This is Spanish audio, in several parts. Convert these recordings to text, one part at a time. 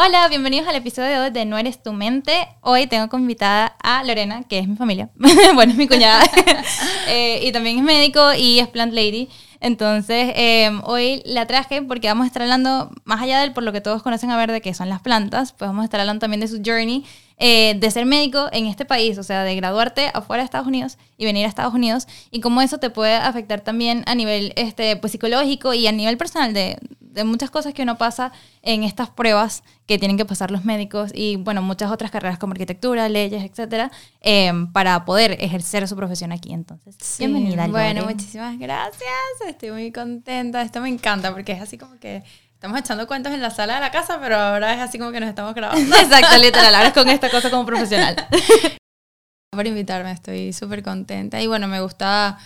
Hola, bienvenidos al episodio de hoy de No Eres Tu Mente. Hoy tengo como invitada a Lorena, que es mi familia. bueno, es mi cuñada. Eh, y también es médico y es plant lady. Entonces, em, hoy la traje porque vamos a estar hablando, más allá del por lo que todos conocen a ver de qué son las plantas, pues vamos a estar hablando también de su journey eh, de ser médico en este país, o sea, de graduarte afuera de Estados Unidos y venir a Estados Unidos, y cómo eso te puede afectar también a nivel este, pues, psicológico y a nivel personal de, de muchas cosas que uno pasa en estas pruebas que tienen que pasar los médicos y, bueno, muchas otras carreras como arquitectura, leyes, etcétera, em, para poder ejercer su profesión aquí. Entonces, bienvenida. Bueno, muchísimas gracias. Estoy muy contenta. Esto me encanta porque es así como que estamos echando cuentos en la sala de la casa, pero ahora es así como que nos estamos grabando. Exacto, literal. Ahora es con esta cosa como profesional. por invitarme, estoy súper contenta. Y bueno, me gusta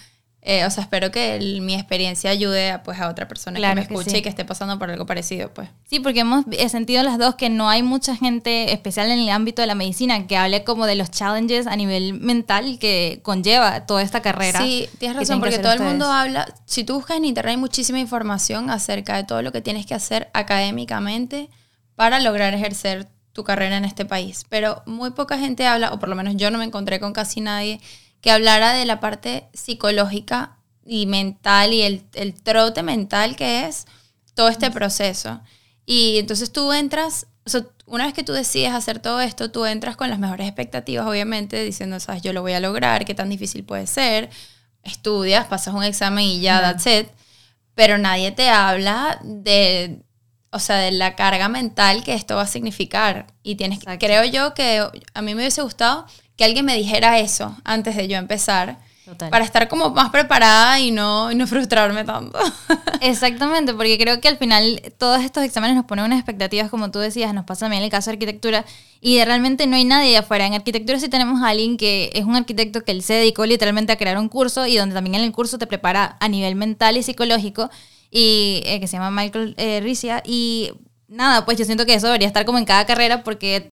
eh, o sea, espero que mi experiencia ayude a, pues, a otra persona que me escuche y que esté pasando por algo parecido, pues. Sí, porque hemos sentido las dos que no hay mucha gente, especial en el ámbito de la medicina, que hable como de los challenges a nivel mental que conlleva toda esta carrera. Sí, tienes razón, porque todo el mundo habla, si tú buscas en internet hay muchísima información acerca de todo lo que tienes que hacer académicamente para lograr ejercer tu carrera en este país, pero muy poca gente habla, o por lo menos yo no me encontré con casi nadie que hablara de la parte psicológica y mental y el, el trote mental que es todo este proceso. Y entonces tú entras, una vez que tú decides hacer todo esto, tú entras con las mejores expectativas, obviamente, diciendo, sabes, yo lo voy a lograr, qué tan difícil puede ser, estudias, pasas un examen y ya, that's it. Pero nadie te habla de, o sea, de la carga mental que esto va a significar. Y tienes, creo yo que a mí me hubiese gustado que alguien me dijera eso antes de yo empezar. Para estar como más preparada y no, y no frustrarme tanto. Exactamente, porque creo que al final todos estos exámenes nos ponen unas expectativas, como tú decías, nos pasa también en el caso de arquitectura, y realmente no hay nadie afuera. En arquitectura sí tenemos a alguien que es un arquitecto que él se dedicó literalmente a crear un curso y donde también en el curso te prepara a nivel mental y psicológico, y eh, que se llama Michael eh, Ricia, y nada, pues yo siento que eso debería estar como en cada carrera porque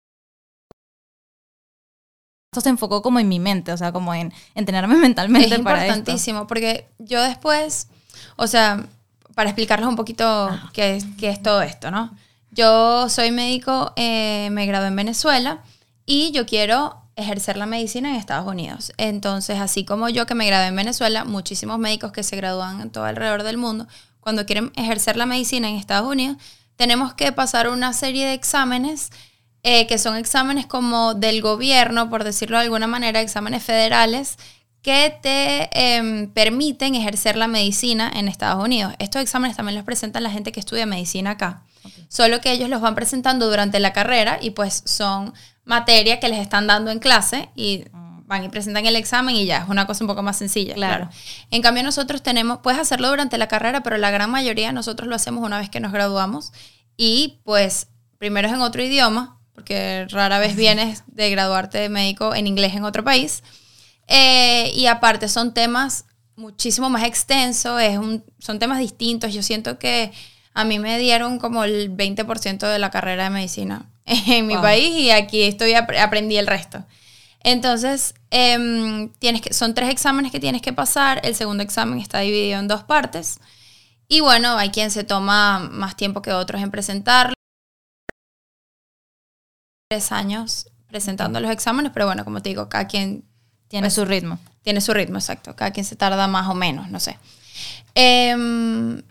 esto se enfocó como en mi mente, o sea, como en entrenarme mentalmente es importantísimo, porque yo después, o sea, para explicarles un poquito qué, es, qué es todo esto, ¿no? Yo soy médico, eh, me gradué en Venezuela y yo quiero ejercer la medicina en Estados Unidos. Entonces, así como yo que me gradué en Venezuela, muchísimos médicos que se gradúan en todo alrededor del mundo, cuando quieren ejercer la medicina en Estados Unidos, tenemos que pasar una serie de exámenes eh, que son exámenes como del gobierno, por decirlo de alguna manera, exámenes federales que te em, permiten ejercer la medicina en Estados Unidos. Estos exámenes también los presentan la gente que estudia medicina acá. Solo que ellos los van presentando durante la carrera y pues son materia que les están dando en clase y van y presentan el examen y ya, es una cosa un poco más sencilla. Claro. En cambio nosotros tenemos, puedes hacerlo durante la carrera, pero la gran mayoría nosotros lo hacemos una vez que nos graduamos y pues primero es en otro idioma, porque rara vez vienes de graduarte de médico en inglés en otro país. Eh, y aparte son temas muchísimo más extensos, es un, son temas distintos. Yo siento que a mí me dieron como el 20% de la carrera de medicina en mi país y aquí estoy aprendí el resto. Entonces, em, tienes que, son tres exámenes que tienes que pasar. El segundo examen está dividido en dos partes. Y bueno, hay quien se toma más tiempo que otros en presentarlo tres años presentando los exámenes, pero bueno, como te digo, cada quien tiene pues, su ritmo. Tiene su ritmo, exacto. Cada quien se tarda más o menos, no sé. Em, no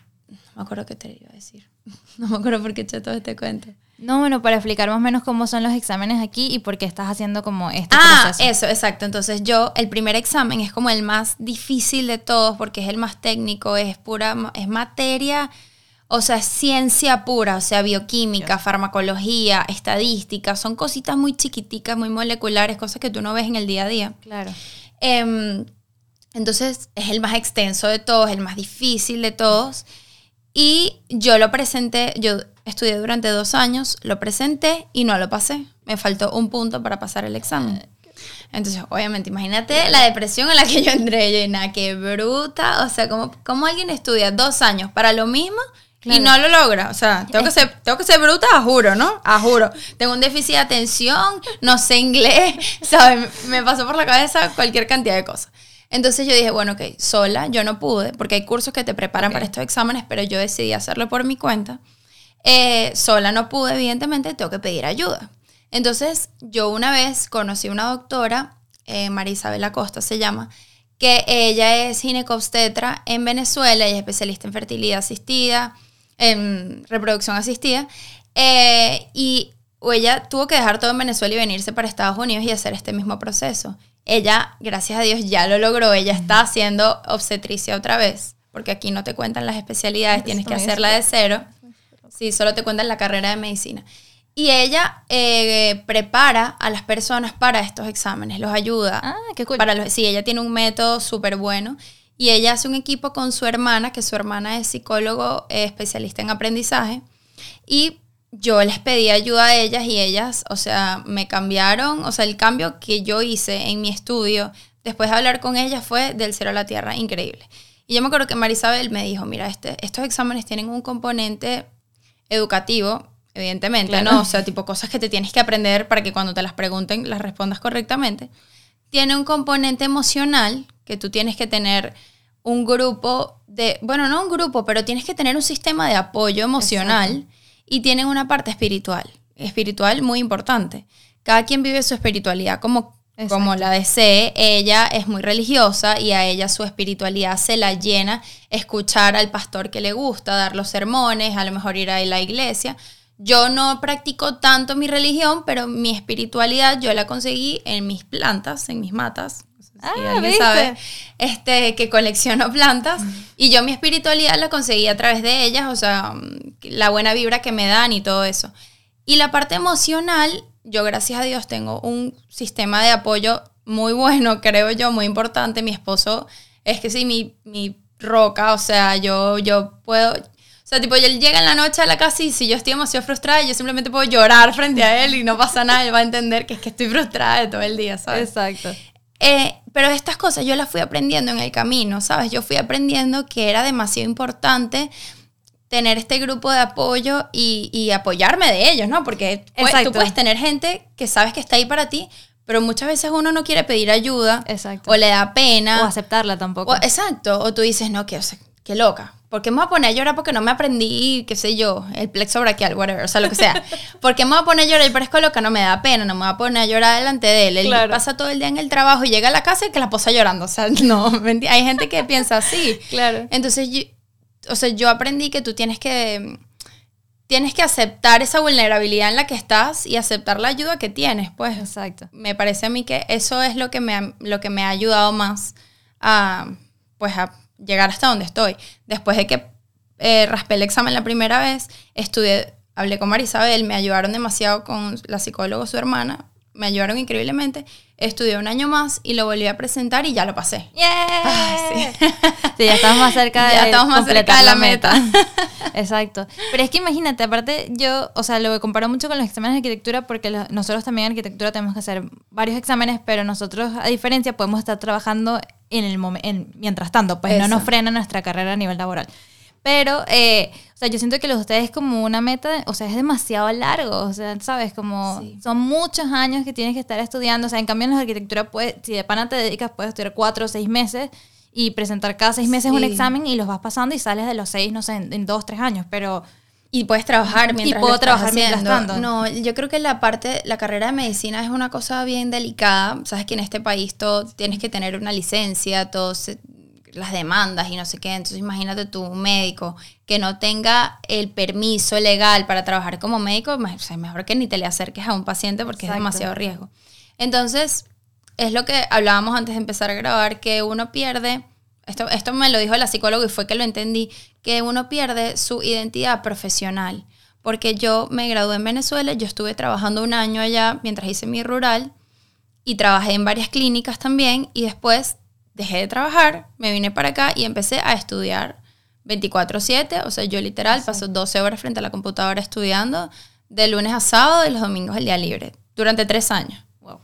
me acuerdo qué te iba a decir. No me acuerdo por qué eché todo este cuento. No, bueno, para explicar más o menos cómo son los exámenes aquí y por qué estás haciendo como este ah, proceso. eso, exacto. Entonces yo, el primer examen es como el más difícil de todos porque es el más técnico, es pura, es materia o sea, ciencia pura, o sea, bioquímica, farmacología, estadística, son cositas muy chiquiticas, muy moleculares, cosas que tú no ves en el día a día. Claro. Em, entonces, es el más extenso de todos, el más difícil de todos. Y yo lo presenté, yo estudié durante dos años, lo presenté y no lo pasé. Me faltó un punto para pasar el examen. Entonces, obviamente, imagínate la depresión en la que yo entré, llena, qué bruta. O sea, como, como alguien estudia dos años para lo mismo y no lo logra. O sea, tengo que, ser, tengo que ser bruta, a juro, ¿no? A juro. Tengo un déficit de atención, no sé inglés, ¿sabes? Me pasó por la cabeza cualquier cantidad de cosas. Entonces yo dije, bueno, ok, sola, yo no pude, porque hay cursos que te preparan para estos exámenes, pero yo decidí hacerlo por mi cuenta. Eh, sola no pude, evidentemente, tengo que pedir ayuda. Entonces, yo una vez conocí a una doctora, eh, María Isabel Acosta se llama, que ella es ginecobstetra en Venezuela, ella es especialista en fertilidad asistida, en reproducción asistida, eh, y ella tuvo que dejar todo en Venezuela y venirse para Estados Unidos y hacer este mismo proceso. Ella, gracias a Dios, ya lo logró, ella está haciendo obstetricia otra vez, porque aquí no te cuentan las especialidades, tienes que hacerla de cero. Sí, solo te cuentan la carrera de medicina. Y ella eh, prepara a las personas para estos exámenes, los ayuda. Ah, qué cool. Para los, sí, ella tiene un método súper bueno. Y ella hace un equipo con su hermana, que su hermana es psicólogo eh, especialista en aprendizaje. Y yo les pedí ayuda a ellas y ellas, o sea, me cambiaron. O sea, el cambio que yo hice en mi estudio después de hablar con ellas fue del cielo a la tierra, increíble. Y yo me acuerdo que Marisabel me dijo, mira, este, estos exámenes tienen un componente educativo, evidentemente, ¿no? O sea, tipo cosas que te tienes que aprender para que cuando te las pregunten las respondas correctamente. Tiene un componente emocional que tú tienes que tener un grupo de, bueno, no un grupo, pero tienes que tener un sistema de apoyo emocional y tiene una parte espiritual, espiritual muy importante. Cada quien vive su espiritualidad como, como la desee. Ella es muy religiosa y a ella su espiritualidad se la llena escuchar al pastor que le gusta, dar los sermones, a lo mejor ir a la iglesia. Yo no practico tanto mi religión, pero mi espiritualidad yo la conseguí en mis plantas, en mis matas. No sé si Ah, alguien ¿viste? sabe este, que colecciono plantas. Y yo mi espiritualidad la conseguí a través de ellas, o sea, mm, la buena vibra que me dan y todo eso. Y la parte emocional, yo gracias a Dios tengo un sistema de apoyo muy bueno, creo yo, muy importante. Mi esposo es que sí, mi, mi roca, o sea, yo, yo puedo... O sea, tipo, él llega en la noche a la casa y si yo estoy demasiado frustrada, yo simplemente puedo llorar frente a él y no pasa nada, él va a entender que es que estoy frustrada de todo el día, ¿sabes? Exacto. Eh, pero estas cosas yo las fui aprendiendo en el camino, ¿sabes? Yo fui aprendiendo que era demasiado importante tener este grupo de apoyo y, y apoyarme de ellos, ¿no? Porque pues, tú puedes tener gente que sabes que está ahí para ti, pero muchas veces uno no quiere pedir ayuda Exacto. o le da pena. O aceptarla tampoco. O- exacto, o tú dices, no, que, o sea, qué loca. ¿Por qué me voy a poner a llorar porque no me aprendí, qué sé yo, el plexo braquial, whatever, o sea, lo que sea? ¿Por qué me voy a poner a llorar y parezco loca? No me da pena, no me voy a poner a llorar delante de él. Él Claro. pasa todo el día en el trabajo y llega a la casa y que la posa llorando. O sea, no, ¿me enti- hay gente que piensa así. Claro. Entonces, yo, o sea, yo aprendí que tú tienes que, tienes que aceptar esa vulnerabilidad en la que estás y aceptar la ayuda que tienes, pues Exacto. me parece a mí que eso es lo que me ha, lo que me ha ayudado más a, pues a llegar hasta donde estoy. Después de que eh, raspé el examen la primera vez, estudié, hablé con Marisabel, me ayudaron demasiado con la psicóloga, su hermana, me ayudaron increíblemente. Estudié un año más y lo volví a presentar y ya lo pasé. ¡Yeah! sí. Sí, ya estamos más cerca de Ya estamos más cerca de la meta. Exacto. Pero es que imagínate, aparte yo, o sea, lo comparo mucho con los exámenes de arquitectura porque los- nosotros también en arquitectura tenemos que hacer varios exámenes, pero nosotros, a diferencia, podemos estar trabajando en el momento, mientras tanto, pues no Eso. nos frena nuestra carrera a nivel laboral. Pero, eh, o sea, yo siento que los de ustedes es como una meta, o sea, es demasiado largo, o sea, sabes, como Sí. son muchos años que tienes que estar estudiando, o sea, en cambio en la arquitectura, puedes, si de pana te dedicas, puedes estudiar cuatro o seis meses y presentar cada seis meses un examen y los vas pasando y sales de los seis, no sé, en, en dos, tres años, pero Y puedes trabajar mientras puedo lo estás trabajar mientras tanto. No, yo creo que la parte, la carrera de medicina es una cosa bien delicada. Sabes que en este país todo tienes que tener una licencia, todos las demandas y no sé qué. Entonces imagínate tú, un médico que no tenga el permiso legal para trabajar como médico, o sea, mejor que ni te le acerques a un paciente porque Exacto. es demasiado riesgo. Entonces, es lo que hablábamos antes de empezar a grabar, que uno pierde, esto, esto me lo dijo la psicóloga y fue que lo entendí, que uno pierde su identidad profesional. Porque yo me gradué en Venezuela, yo estuve trabajando un año allá mientras hice mi rural y trabajé en varias clínicas también y después dejé de trabajar, me vine para acá y empecé a estudiar 24/7, o sea, yo literal paso 12 horas frente a la computadora estudiando de lunes a sábado y los domingos el día libre, durante tres años. wow.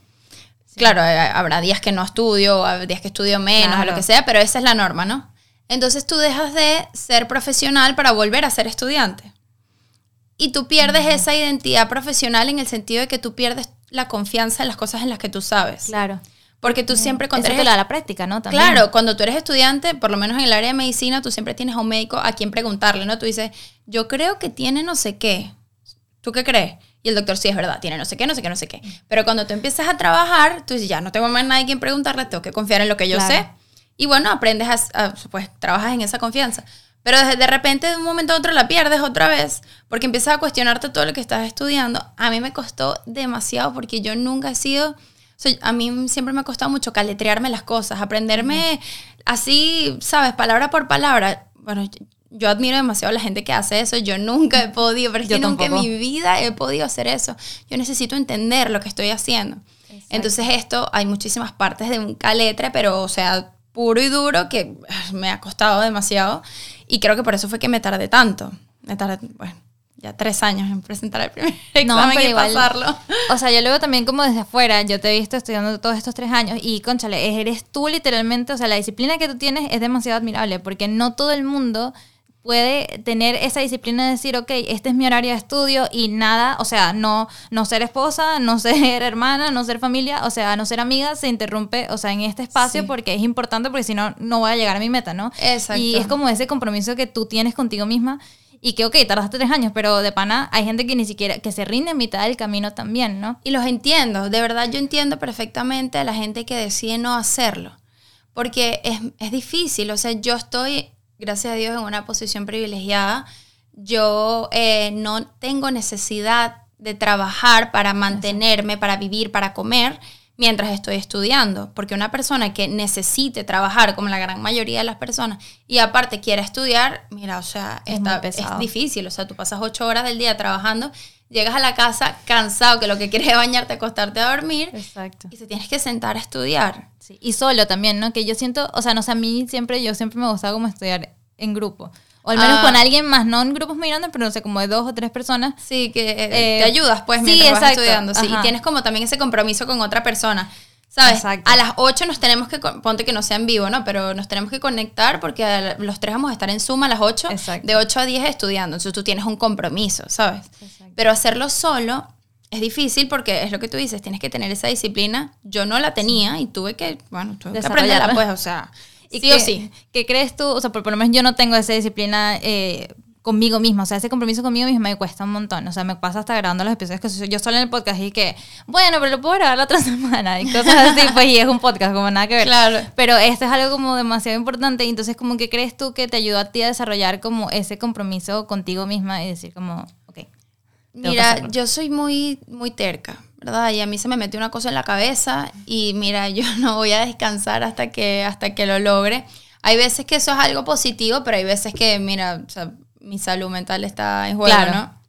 Claro, eh, habrá días que no estudio, habrá días que estudio menos, o Claro. lo que sea, pero esa es la norma, ¿no? Entonces tú dejas de ser profesional para volver a ser estudiante. Y tú pierdes esa identidad profesional en el sentido de que tú pierdes la confianza en las cosas en las que tú sabes. Claro. Porque tú siempre cuando Eso eres te lo da la práctica, ¿no? También. Claro, cuando tú eres estudiante, por lo menos en el área de medicina, tú siempre tienes a un médico a quien preguntarle, ¿no? Tú dices, yo creo que tiene no sé qué. ¿Tú qué crees? Y el doctor sí es verdad, tiene no sé qué, no sé qué, no sé qué. Pero cuando tú empiezas a trabajar, tú dices, ya no tengo más nadie a quien preguntarle, tengo que confiar en lo que yo Claro. sé. Y bueno, aprendes a, a- pues trabajas en esa confianza. Pero de, de repente, de un momento a otro la pierdes otra vez, porque empiezas a cuestionarte todo lo que estás estudiando. A mí me costó demasiado porque yo nunca he sido... a mí siempre me ha costado mucho caletrearme las cosas, aprenderme así, ¿sabes? Palabra por palabra. Bueno, yo- admiro demasiado a la gente que hace eso. Yo nunca he podido, pero es Yo que nunca en mi vida he podido hacer eso. Yo necesito entender lo que estoy haciendo. Entonces esto, hay muchísimas partes de un caletre, pero o sea, puro y duro que ah, me ha costado demasiado. Y creo que por eso fue que me tardé tanto. Me tardé, bueno, ya tres años en presentar el primer No, examen pero y igual- pasarlo. O sea, yo lo veo también como desde afuera. Yo te he visto estudiando todos estos tres años y, conchale, eres tú literalmente, o sea, la disciplina que tú tienes es demasiado admirable porque no todo el mundo puede tener esa disciplina de decir, ok, este es mi horario de estudio y nada, o sea, no, no ser esposa, no ser hermana, no ser familia, o sea, no ser amiga, se interrumpe, o sea, en este espacio Sí. porque es importante porque si no, no voy a llegar a mi meta, ¿no? Exacto. Y es como ese compromiso que tú tienes contigo misma y que, ok, tardaste tres años, pero de pana hay gente que ni siquiera, que se rinde en mitad del camino también, ¿no? Y los entiendo, de verdad yo entiendo perfectamente a la gente que decide no hacerlo, porque es, es difícil, o sea, yo estoy, gracias a Dios, en una posición privilegiada, yo eh, no tengo necesidad de trabajar para mantenerme, para vivir, para comer mientras estoy estudiando, porque una persona que necesite trabajar, como la gran mayoría de las personas, y aparte quiera estudiar, mira, o sea, Es está- es difícil, o sea, tú pasas ocho horas del día trabajando, llegas a la casa cansado, que lo que quieres es bañarte, acostarte a dormir, Exacto. y te tienes que sentar a estudiar. Sí, Y solo también, ¿no? Que yo siento, o sea, no sé, a mí siempre, yo siempre me gustaba como estudiar en grupo. O al menos Ah. con alguien más, no en grupos muy grandes, pero no sé, como de dos o tres personas. Sí, que eh, Eh, te ayudas pues sí, mientras vas estudiando, sí, y tienes como también ese compromiso con otra persona. ¿Sabes? Exacto. A las 8 nos tenemos que, ponte que no sea en vivo, ¿no? Pero nos tenemos que conectar porque los tres vamos a estar en suma a las 8, Exacto. de 8 a 10 estudiando. Entonces tú tienes un compromiso, ¿sabes? Exacto. Pero hacerlo solo es difícil porque es lo que tú dices, tienes que tener esa disciplina. Yo no la tenía y tuve que, bueno, tuve que aprenderla, pues, o sea, ¿Y sí qué, o sí. ¿Qué crees tú? O sea, por, por lo menos yo no tengo esa disciplina eh, conmigo misma. O sea, ese compromiso conmigo misma me cuesta un montón. O sea, me pasa hasta grabando los episodios que yo sola en el podcast y que, bueno, pero lo puedo grabar la otra semana y cosas así. Pues y es un podcast, como nada que ver. Claro. Pero esto es algo como demasiado importante. Y entonces, como que crees tú que te ayudó a ti a desarrollar como ese compromiso contigo misma y decir, como, ok. que Mira, yo soy muy, muy terca, ¿verdad? Y a mí se me mete una cosa en la cabeza y mira, yo no voy a descansar hasta que, hasta que lo logre. Hay veces que eso es algo positivo, pero hay veces que, mira, o sea, mi salud mental está en juego, Claro. ¿no?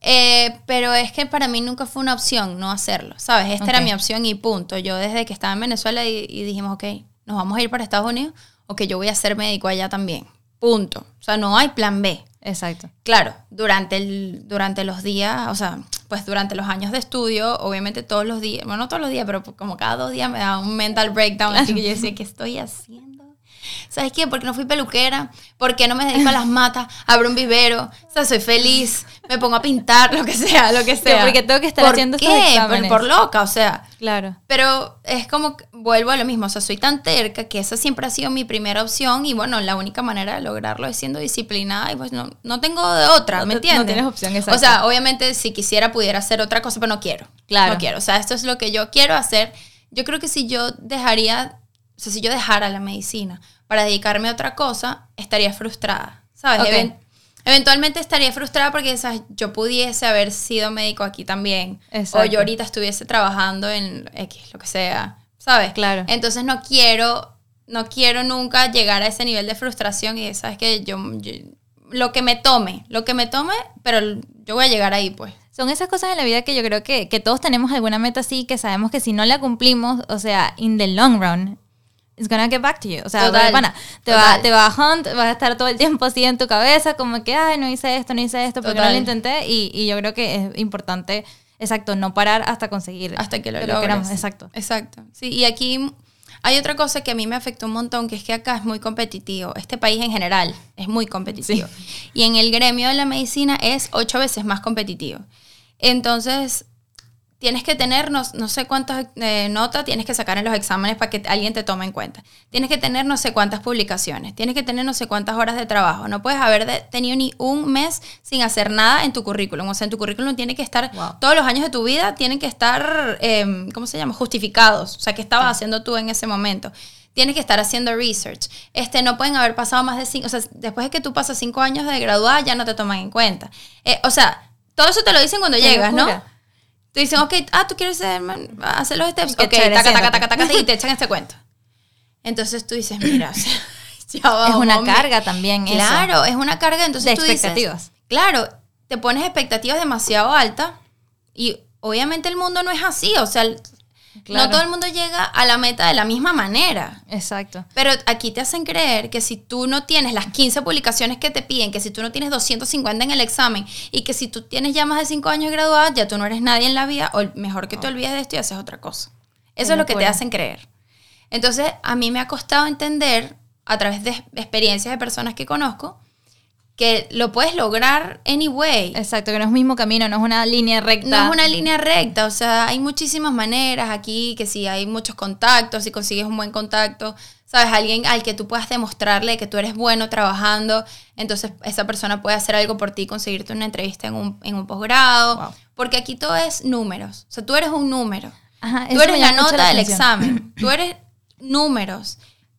Eh, pero es que para mí nunca fue una opción no hacerlo, ¿sabes? Esta era mi opción y punto. Yo desde que estaba en Venezuela y, y dijimos, ok, nos vamos a ir para Estados Unidos o que yo voy a ser médico allá también. Punto. O sea, no hay plan B. Exacto. Claro, durante, el, durante los días, o sea, pues durante los años de estudio, obviamente todos los días, bueno, no todos los días, pero como cada dos días me da un mental breakdown, así que yo decía, ¿qué estoy haciendo? ¿Sabes qué? ¿Por qué no fui peluquera? ¿Por qué no me dedico a las matas? Abro un vivero, o sea, soy feliz, me pongo a pintar, lo que sea, lo que sea. porque tengo que estar ¿Por haciendo estos qué? Por, por loca, o sea, Claro. pero es como, que vuelvo a lo mismo, o sea, soy tan terca que esa siempre ha sido mi primera opción y bueno, la única manera de lograrlo es siendo disciplinada y pues no, no tengo de otra, No ¿me entiendes? no tienes opción, exacto. O sea, obviamente si quisiera pudiera hacer otra cosa, pero no quiero. Claro. No quiero, o sea, esto es lo que yo quiero hacer. Yo creo que si yo dejaría, o sea, si yo dejara la medicina para dedicarme a otra cosa, estaría frustrada, ¿sabes? Ok. Even- Eventualmente estaría frustrada porque ¿sabes? yo pudiese haber sido médico aquí también. O Exacto. yo ahorita estuviese trabajando en X, lo que sea, ¿sabes? Claro. Entonces no quiero, no quiero nunca llegar a ese nivel de frustración y sabes que yo, yo- lo que me tome, lo que me tome, pero yo voy a llegar ahí, pues. Son esas cosas en la vida que yo creo que, que todos tenemos alguna meta así, que sabemos que si no la cumplimos, o sea, in the long run, it's gonna get back to you. O sea, Total, pana, te, total. va, te va a hunt, vas a estar todo el tiempo así en tu cabeza, como que, ay, no hice esto, no hice esto, porque no lo intenté. Y, y yo creo que es importante, exacto, no parar hasta conseguir. hasta que lo que logres. queramos. Exacto. Exacto. Sí, y aquí hay otra cosa que a mí me afectó un montón, que es que acá es muy competitivo. Este país en general es muy competitivo. Y en el gremio de la medicina es ocho veces más competitivo. Entonces, tienes que tener no, no sé cuántas eh, notas tienes que sacar en los exámenes para que alguien te tome en cuenta. Tienes que tener no sé cuántas publicaciones, tienes que tener no sé cuántas horas de trabajo. No puedes haber de- tenido ni un mes sin hacer nada en tu currículum. O sea, en tu currículum tiene que estar, Wow. todos los años de tu vida tienen que estar, eh, ¿cómo se llama? Justificados. O sea, ¿qué estabas haciendo tú en ese momento? Tienes que estar haciendo research. Este, no pueden haber pasado más de cinco, o sea, después de que tú pasas cinco años de graduada, ya no te toman en cuenta. Eh, o sea, todo eso te lo dicen cuando llegas, ¿no? Te dicen, ok, ah, tú quieres hacer, hacer los steps. Ok, chévere, taca, taca, taca, taca, taca, y te echan este cuento. Entonces tú dices, mira, o sea, ya va, Es una hombre. carga también eso. Claro, es una carga. Entonces De tú dices, expectativas. claro, te pones expectativas demasiado altas y obviamente el mundo no es así. O sea, Claro. no todo el mundo llega a la meta de la misma manera. Exacto. Pero aquí te hacen creer que si tú no tienes las 15 publicaciones que te piden, que si tú no tienes 250 en el examen y que si tú tienes ya más de 5 años graduada, ya tú no eres nadie en la vida, o mejor que te olvides de esto y haces otra cosa. Eso es lo que te hacen creer. Entonces, a mí me ha costado entender, a través de experiencias de personas que conozco, que lo puedes lograr anyway. Exacto, que no es mismo camino, no es una línea recta. No es una línea recta, o sea, hay muchísimas maneras aquí, que si hay muchos contactos, si consigues un buen contacto, sabes, alguien al que tú puedas demostrarle que tú eres bueno trabajando, entonces esa persona puede hacer algo por ti, conseguirte una entrevista en un, en un posgrado, Wow. porque aquí todo es números, o sea, tú eres un número, Ajá, tú eres la nota la del examen, tú eres números.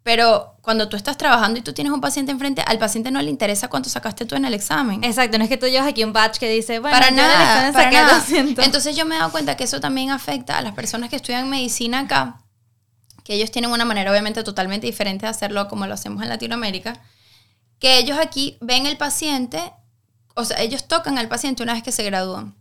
Pero cuando tú estás trabajando y tú tienes un paciente enfrente, al paciente no le interesa cuánto sacaste tú en el examen. Exacto, no es que tú llevas aquí un batch que dice, bueno, para yo el nada, examen para nada. 200. Entonces yo me he dado cuenta que eso también afecta a las personas que estudian medicina acá, que ellos tienen una manera obviamente totalmente diferente de hacerlo como lo hacemos en Latinoamérica, que ellos aquí ven el paciente, o sea, ellos tocan al paciente una vez que se gradúan.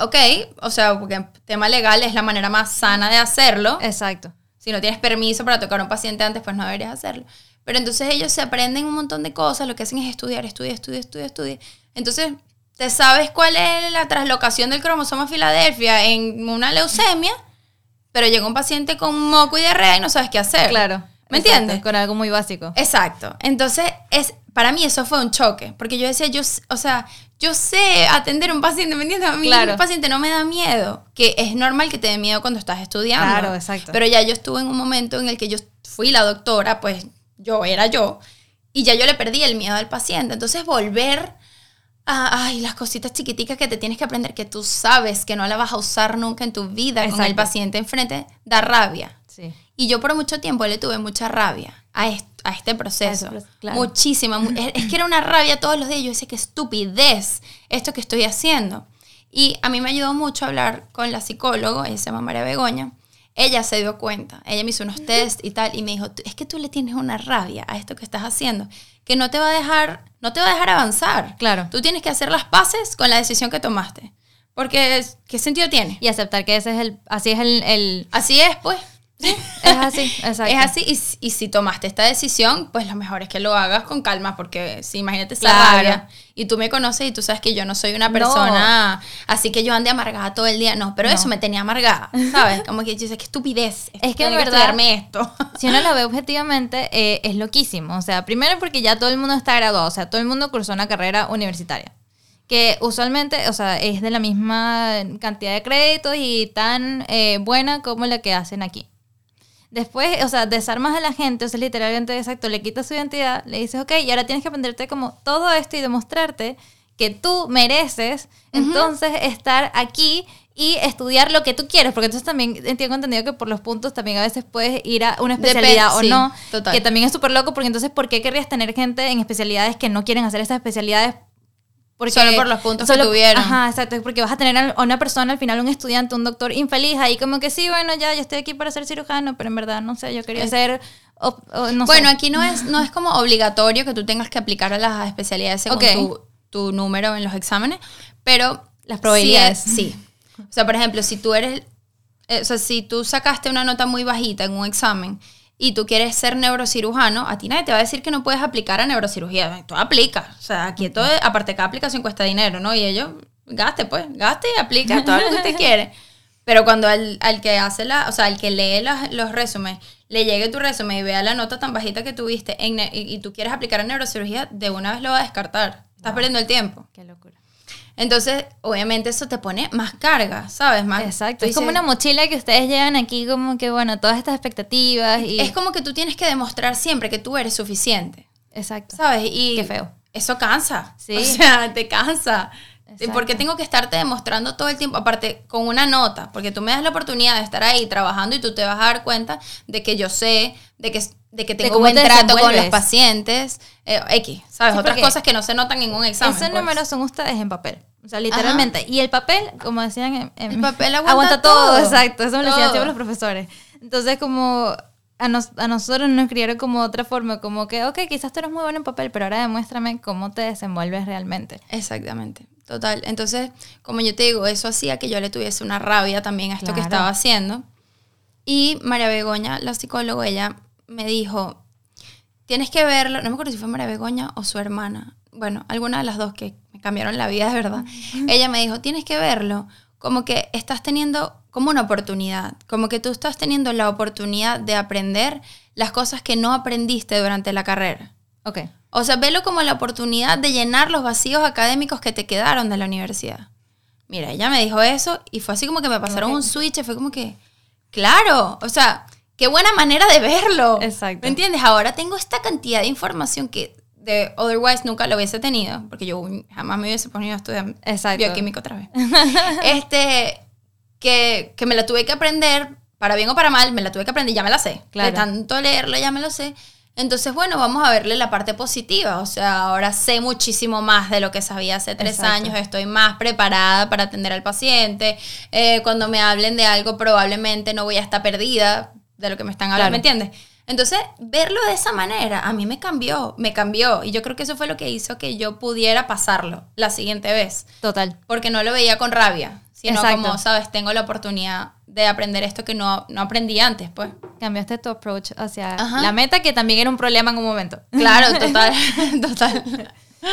Ok, o sea, porque tema legal es la manera más sana de hacerlo. Exacto. Si no tienes permiso para tocar a un paciente antes, pues no deberías hacerlo. Pero entonces ellos se aprenden un montón de cosas, lo que hacen es estudiar, estudiar, estudiar, estudiar, estudiar. Entonces, ¿te sabes cuál es la traslocación del cromosoma Filadelfia en una leucemia? Pero llega un paciente con moco y diarrea y no sabes qué hacer. Claro. ¿Me exacto, entiendes? Con algo muy básico. Exacto. Entonces, es, para mí eso fue un choque, porque yo decía, yo, o sea, yo sé atender a un paciente, ¿me entiendes? A mí Claro. un paciente no me da miedo, que es normal que te dé miedo cuando estás estudiando. Claro, exacto. Pero ya yo estuve en un momento en el que yo fui la doctora, pues yo era yo, y ya yo le perdí el miedo al paciente. Entonces, volver a, ay, las cositas chiquiticas que te tienes que aprender, que tú sabes que no la vas a usar nunca en tu vida con el paciente enfrente, da rabia. Sí. Y yo por mucho tiempo le tuve mucha rabia a, est- a este proceso. A ese proceso, claro. Muchísima. mu- es, es que era una rabia todos los días. Yo decía, qué estupidez esto que estoy haciendo. Y a mí me ayudó mucho hablar con la psicóloga, ella se llama María Begoña. Ella se dio cuenta, ella me hizo unos test y tal, y me dijo, "Tú- es que tú le tienes una rabia a esto que estás haciendo, que no te va a dejar, no te va a dejar avanzar. Claro. Tú tienes que hacer las paces con la decisión que tomaste. Porque, ¿qué sentido tiene? Y aceptar que ese es el, así es el, el- Así es, pues. Es así, exacto. Es así, y, si- y si tomaste esta decisión, pues lo mejor es que lo hagas con calma, porque si imagínate esa Claro. rabia, y tú me conoces y tú sabes que yo no soy una No. persona así que yo ande amargada todo el día, no, pero No. eso me tenía amargada, ¿sabes? Como que yo sé, qué estupidez, Es que tengo verdad- esto. Si uno lo ve objetivamente, eh, es loquísimo. O sea, primero porque ya todo el mundo está graduado, o sea, todo el mundo cursó una carrera universitaria. Que usualmente, o sea, es de la misma cantidad de créditos y tan eh, buena como la que hacen aquí. Después, o sea, desarmas a la gente, o sea, literalmente, exacto, le quitas su identidad, le dices, ok, y ahora tienes que aprenderte como todo esto y demostrarte que tú mereces, entonces, estar aquí y estudiar lo que tú quieres, porque entonces también tengo entendido que por los puntos también a veces puedes ir a una especialidad Depende, o sí, no, total. que también es súper loco, porque entonces, ¿por qué querrías tener gente en especialidades que no quieren hacer estas especialidades? Porque, Solo por los puntos que tuvieron. Ajá, exacto, porque vas a tener a una persona, al final un estudiante, un doctor infeliz, ahí como que sí, bueno, ya, yo estoy aquí para ser cirujano, pero en verdad, no sé, yo quería ser, op- o no bueno, sé. aquí no es, no es como obligatorio que tú tengas que aplicar a las especialidades según tu, tu número en los exámenes, pero Las probabilidades. Sí, es- sí. O sea, por ejemplo, si tú eres, eh, o sea, si tú sacaste una nota muy bajita en un examen y tú quieres ser neurocirujano, a ti nadie te va a decir que no puedes aplicar a neurocirugía. Tú aplicas. O sea, aquí todo, aparte cada aplicación cuesta dinero, ¿no? Y ellos, gaste pues, gaste y aplica todo lo que usted quiere. Pero cuando al, al que hace la, o sea, al que lee las- los resúmenes, le llegue tu resumen y vea la nota tan bajita que tuviste en ne- y, y tú quieres aplicar a neurocirugía, de una vez lo va a descartar. Estás perdiendo el tiempo. Qué locura. Entonces, obviamente eso te pone más carga, ¿sabes? Más, Exacto. Es como una mochila que ustedes llevan aquí como que, bueno, todas estas expectativas y... Es como que tú tienes que demostrar siempre que tú eres suficiente, Exacto. ¿sabes? Y Qué feo. Eso cansa. Sí. O sea, te cansa. Exacto. Porque tengo que estarte demostrando todo el tiempo, aparte con una nota, porque tú me das la oportunidad de estar ahí trabajando y tú te vas a dar cuenta de que yo sé, de que, de que tengo cómo buen te trato con los pacientes, eh, X, ¿sabes? Sí, Otras cosas que no se notan en un examen. Esos pues. números son ustedes en papel. O sea, literalmente. Y el papel, como decían en, en- El papel aguanta todo. todo. Exacto. Eso me lo decían Todo. siempre los profesores. Entonces, como a, nos- a nosotros nos criaron como otra forma, como que, ok, quizás tú eres muy bueno en papel, pero ahora demuéstrame cómo te desenvuelves realmente. Exactamente, total. Entonces, como yo te digo, eso hacía que yo le tuviese una rabia también a esto que Claro. estaba haciendo. Y María Begoña, la psicóloga, ella me dijo, tienes que verlo, no me acuerdo si fue María Begoña o su hermana, bueno, alguna de las dos que me cambiaron la vida, de verdad. Ella me dijo, tienes que verlo como que estás teniendo como una oportunidad, como que tú estás teniendo la oportunidad de aprender las cosas que no aprendiste durante la carrera. Ok. O sea, velo como la oportunidad de llenar los vacíos académicos que te quedaron de la universidad. Mira, ella me dijo eso y fue así como que me pasaron un switch fue como que, claro, o sea, qué buena manera de verlo. Exacto. ¿Me entiendes? Ahora tengo esta cantidad de información que de otherwise nunca lo hubiese tenido, porque yo jamás me hubiese ponido a estudiar Exacto. bioquímica otra vez. este, que, que me la tuve que aprender, para bien o para mal, me la tuve que aprender, ya me la sé. Claro. De tanto leerlo, ya me lo sé. Entonces, bueno, vamos a verle la parte positiva. O sea, ahora sé muchísimo más de lo que sabía hace tres Exacto. años. Estoy más preparada para atender al paciente. Eh, cuando me hablen de algo, probablemente no voy a estar perdida de lo que me están hablando. Claro. ¿Me entiendes? Entonces, verlo de esa manera a mí me cambió, me cambió. Y yo creo que eso fue lo que hizo que yo pudiera pasarlo la siguiente vez Total. porque no lo veía con rabia, sino Exacto. como, sabes, tengo la oportunidad de aprender esto que no, no aprendí antes, pues. Cambiaste tu approach hacia Ajá. la meta, que también era un problema en un momento. Claro, total, total.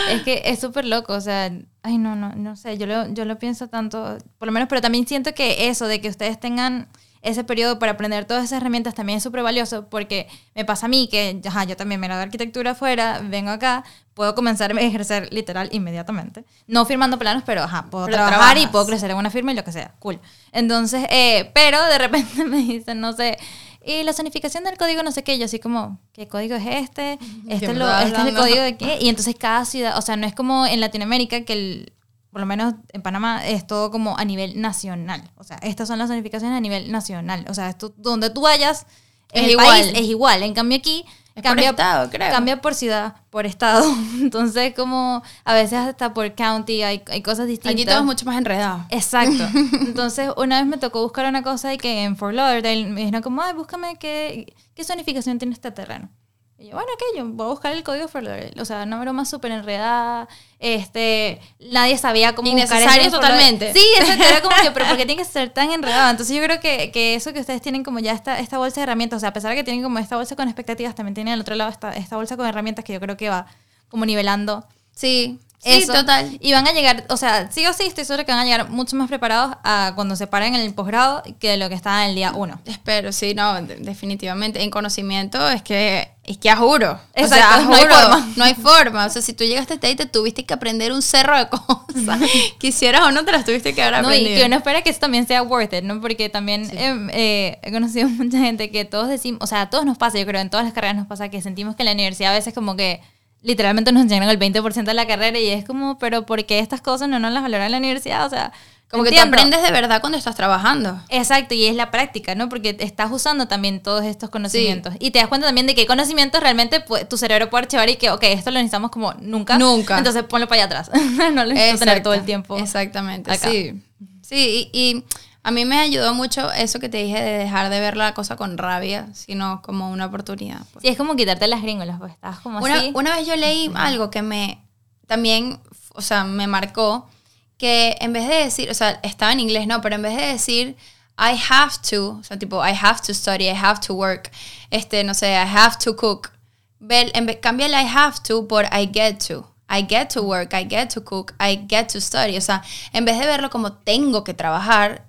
Es que es súper loco, o sea, ay, no, no, no sé, yo lo, yo lo pienso tanto, por lo menos, pero también siento que eso, de que ustedes tengan ese periodo para aprender todas esas herramientas también es súper valioso, porque me pasa a mí que, ajá, yo también me gradué de arquitectura afuera, vengo acá, puedo comenzar a ejercer literal inmediatamente. No firmando planos, pero ajá, puedo Pero trabajar y trabajas. puedo crecer en una firma y lo que sea, cool. Entonces, eh, pero de repente me dicen, no sé, y la zonificación del código no sé qué, yo así como, ¿qué código es este? Este, lo- este es el código de qué? Y entonces cada ciudad, o sea, no es como en Latinoamérica que el, por lo menos en Panamá es todo como a nivel nacional. O sea, estas son las zonificaciones a nivel nacional. O sea, esto, donde tú vayas, Es el igual. país es igual. En cambio aquí Es por cambia estado, creo. cambia por ciudad, por estado. Entonces como a veces hasta por county hay, hay cosas distintas. Aquí todo es mucho más enredado. Exacto. Entonces, una vez me tocó buscar una cosa y que en Fort Lauderdale me dijeron como, ay, búscame qué, qué zonificación tiene este terreno. Y yo, bueno, ok, yo voy a buscar el código Lauderdale. O sea, una broma súper enredada. Este, nadie sabía cómo Innecesario eso totalmente. Sí, exacto. Era como que, pero ¿por qué tiene que ser tan enredado? Entonces, yo creo que, que eso que ustedes tienen como ya esta, esta bolsa de herramientas, o sea, a pesar de que tienen como esta bolsa con expectativas, también tienen al otro lado esta, esta bolsa con herramientas que yo creo que va como nivelando Sí, sí, eso. total. Y van a llegar, o sea, sí o sí, estoy segura que van a llegar mucho más preparados a cuando se paren en el posgrado que lo que estaban en el día uno. Espero, sí, no, de- definitivamente. En conocimiento es que, es que a juro. Exacto, o sea, no hay juro, forma. No hay forma. O sea, si tú llegaste hasta ahí, te tuviste que aprender un cerro de cosas. Quisieras o no, te las tuviste que haber No, y aprendido. que uno espera que eso también sea worth it, ¿no? Porque también em, eh, he conocido mucha gente que todos decimos, o sea, a todos nos pasa, yo creo, en todas las carreras nos pasa que sentimos que en la universidad a veces como que literalmente nos enseñan el 20% de la carrera y es como, pero ¿por qué estas cosas no nos las valoran en la universidad? O sea, Como que entiendo. te aprendes de verdad cuando estás trabajando. Exacto, y es la práctica, ¿no? Porque estás usando también todos estos conocimientos. Y te das cuenta también de qué conocimientos realmente tu cerebro puede archivar y que, ok, esto lo necesitamos como nunca. Nunca. Entonces ponlo para allá atrás. no lo necesito tener todo el tiempo. Exactamente, acá. sí. Sí, y, y a mí me ayudó mucho eso que te dije de dejar de ver la cosa con rabia, sino como una oportunidad. pues. Sí, es como quitarte las gringolas, pues estás como Una, así. una vez yo leí algo que me también, o sea, me marcó, que en vez de decir, o sea, estaba en inglés, no, pero en vez de decir, I have to, o sea, tipo, I have to study, I have to work, este, no sé, I have to cook, ve, en vez, cambia el I have to por I get to. I get to work, I get to cook, I get to study. O sea, en vez de verlo como tengo que trabajar,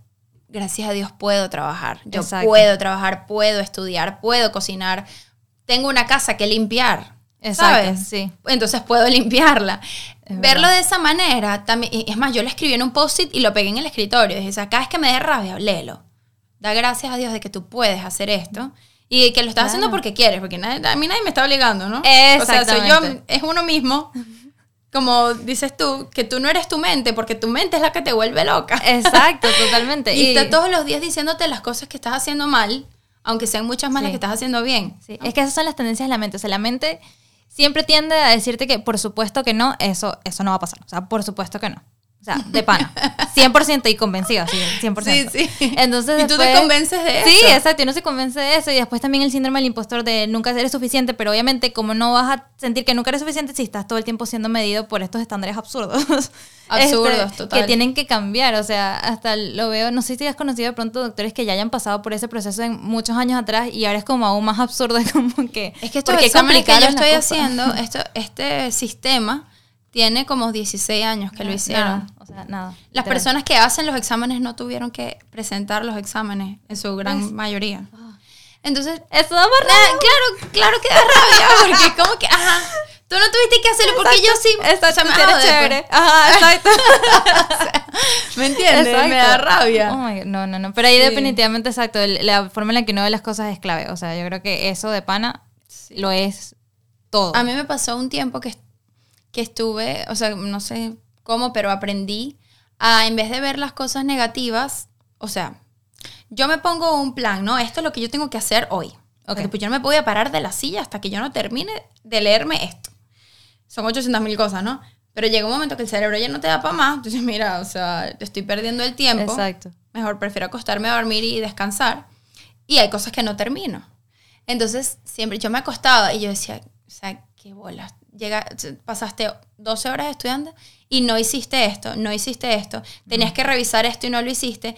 gracias a Dios puedo trabajar. Yo Exacto. puedo trabajar, puedo estudiar, puedo cocinar. Tengo una casa que limpiar. Exacto, ¿sabes? sí. Entonces puedo limpiarla. Es Verlo verdad. de esa manera, también, es más, yo lo escribí en un post-it y lo pegué en el escritorio. Dije, o sea, cada vez que me dé rabia, léelo. Da gracias a Dios de que tú puedes hacer esto y de que lo estás Claro. haciendo porque quieres, porque nadie- a mí nadie me está obligando, ¿no? O sea, soy yo, es uno mismo. Como dices tú, que tú no eres tu mente, porque tu mente es la que te vuelve loca. Exacto, totalmente. Y está todos los días diciéndote las cosas que estás haciendo mal, aunque sean muchas más las que estás haciendo bien. Sí, es que esas son las tendencias de la mente. O sea, la mente siempre tiende a decirte que por supuesto que no, eso, eso no va a pasar. O sea, por supuesto que no. O sea, de pana. 100% y convencido, sí, 100%. Sí, sí. Entonces, Y tú te convences de Sí, eso. exacto, y uno se convence de eso. Y después también el síndrome del impostor de nunca eres suficiente, pero obviamente como no vas a sentir que nunca eres suficiente si estás todo el tiempo siendo medido por estos estándares absurdos. Absurdos, Este, total. Que tienen que cambiar, o sea, hasta lo veo, no sé si has conocido de pronto doctores que ya hayan pasado por ese proceso en muchos años atrás y ahora es como aún más absurdo, es como que... Es que porque exámenes que yo estoy cosa. haciendo, esto, este sistema tiene como 16 años que lo hicieron. Nada, o sea, nada. Las literal. personas que hacen los exámenes no tuvieron que presentar los exámenes en su gran ¿Ves? mayoría. Entonces, Eso da más ah, claro, claro que da rabia, porque es como que, ajá, tú no tuviste que hacerlo porque yo sí. Exacto, se me sí eres jode, chévere. pues. Ajá, exacto. ¿Me entiendes? Me da Exacto. rabia. Oh my no, no, no. Pero ahí Sí. definitivamente, exacto, la forma en la que uno ve las cosas es clave. O sea, yo creo que eso de pana lo es todo. A mí me pasó un tiempo que, que estuve, o sea, no sé cómo, pero aprendí a, en vez de ver las cosas negativas, o sea, yo me pongo un plan, ¿no? Esto es lo que yo tengo que hacer hoy. Ok. Ok. Pues yo no me voy a parar de la silla hasta que yo no termine de leerme esto. Son 800 mil cosas, ¿no? Pero llega un momento que el cerebro ya no te da para más. Entonces, mira, o sea, estoy perdiendo el tiempo. Exacto. Mejor prefiero acostarme a dormir y descansar. Y hay cosas que no termino. Entonces, siempre yo me acostaba y yo decía, o sea, qué bolas. Llega, pasaste 12 horas estudiando y no hiciste esto, no hiciste esto. Tenías que revisar esto y no lo hiciste.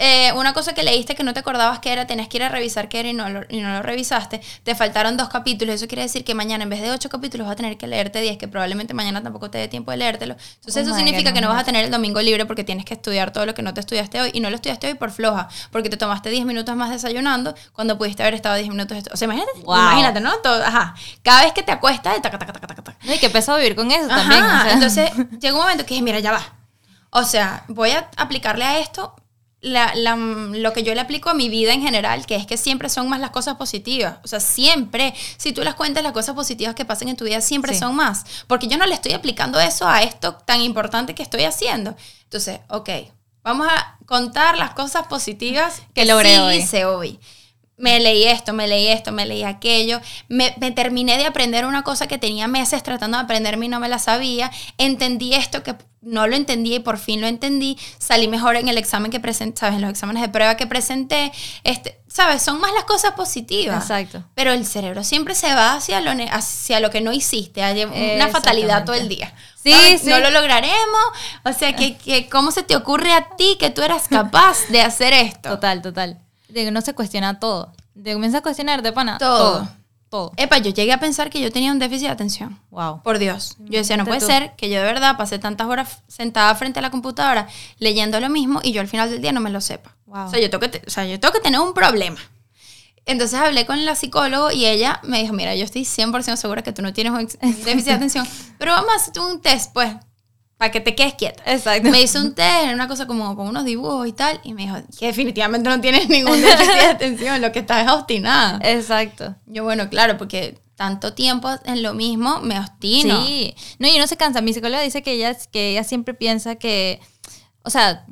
Eh, una cosa que leíste que no te acordabas que era, tenías que ir a revisar qué era y no, lo, y no lo revisaste. Te faltaron dos capítulos. Eso quiere decir que mañana, en vez de ocho capítulos, vas a tener que leerte 10, que probablemente mañana tampoco te dé tiempo de leértelo. Entonces, Oh eso significa God, que no vas a tener el domingo libre porque tienes que estudiar todo lo que no te estudiaste hoy. Y no lo estudiaste hoy por floja, porque te tomaste 10 minutos más desayunando cuando pudiste haber estado 10 minutos. O sea, imagínate, Wow. imagínate, ¿no? Todo- ajá. Cada vez que te acuestas, taca, taca, taca, taca, taca. No, y qué peso vivir con eso Ajá, también. o sea. entonces llega un momento que dije, mira, ya va. O sea, voy a aplicarle a esto la- la- lo que yo le aplico a mi vida en general, que es que siempre son más las cosas positivas. O sea, siempre, si tú las cuentas, las cosas positivas que pasan en tu vida siempre Sí. son más. Porque yo no le estoy aplicando eso a esto tan importante que estoy haciendo. Entonces, ok, vamos a contar las cosas positivas Que logré sí hoy. hice hoy. Me leí esto, me leí esto, me leí aquello. Me, me terminé de aprender una cosa que tenía meses tratando de aprenderme y no me la sabía. Entendí esto que no lo entendí y por fin lo entendí. Salí mejor en el examen que presenté, ¿sabes? En los exámenes de prueba que presenté. Este, ¿Sabes? Son más las cosas positivas. Exacto. Pero el cerebro siempre se va hacia lo, hacia lo que no hiciste, hay una fatalidad todo el día. Sí, sí. No lo lograremos. O sea, que, que ¿cómo se te ocurre a ti que tú eras capaz de hacer esto? Total, total. De que no se cuestiona todo. De comienza a cuestionar de pana. Todo. Todo. Todo. Epa, yo llegué a pensar que yo tenía un déficit de atención. Wow. Por Dios. Yo decía, no puede tú. ser que yo de verdad pasé tantas horas sentada frente a la computadora leyendo lo mismo y yo al final del día no me lo sepa. Wow. O, sea, yo tengo que o sea, yo tengo que tener un problema. Entonces hablé con la psicóloga y ella me dijo, mira, yo estoy 100% segura que tú no tienes un déficit de atención, pero vamos a hacer un test, pues, para que te quedes quieta. Exacto. Me hizo un test, era una cosa como con unos dibujos y tal, y me dijo que definitivamente no tienes ningún déficit de atención, lo que estás es obstinada. Exacto. Yo, bueno, claro, porque tanto tiempo en lo mismo me obstino. Sí. No, y uno se cansa. Mi psicóloga dice que ella, que ella siempre piensa que, o sea,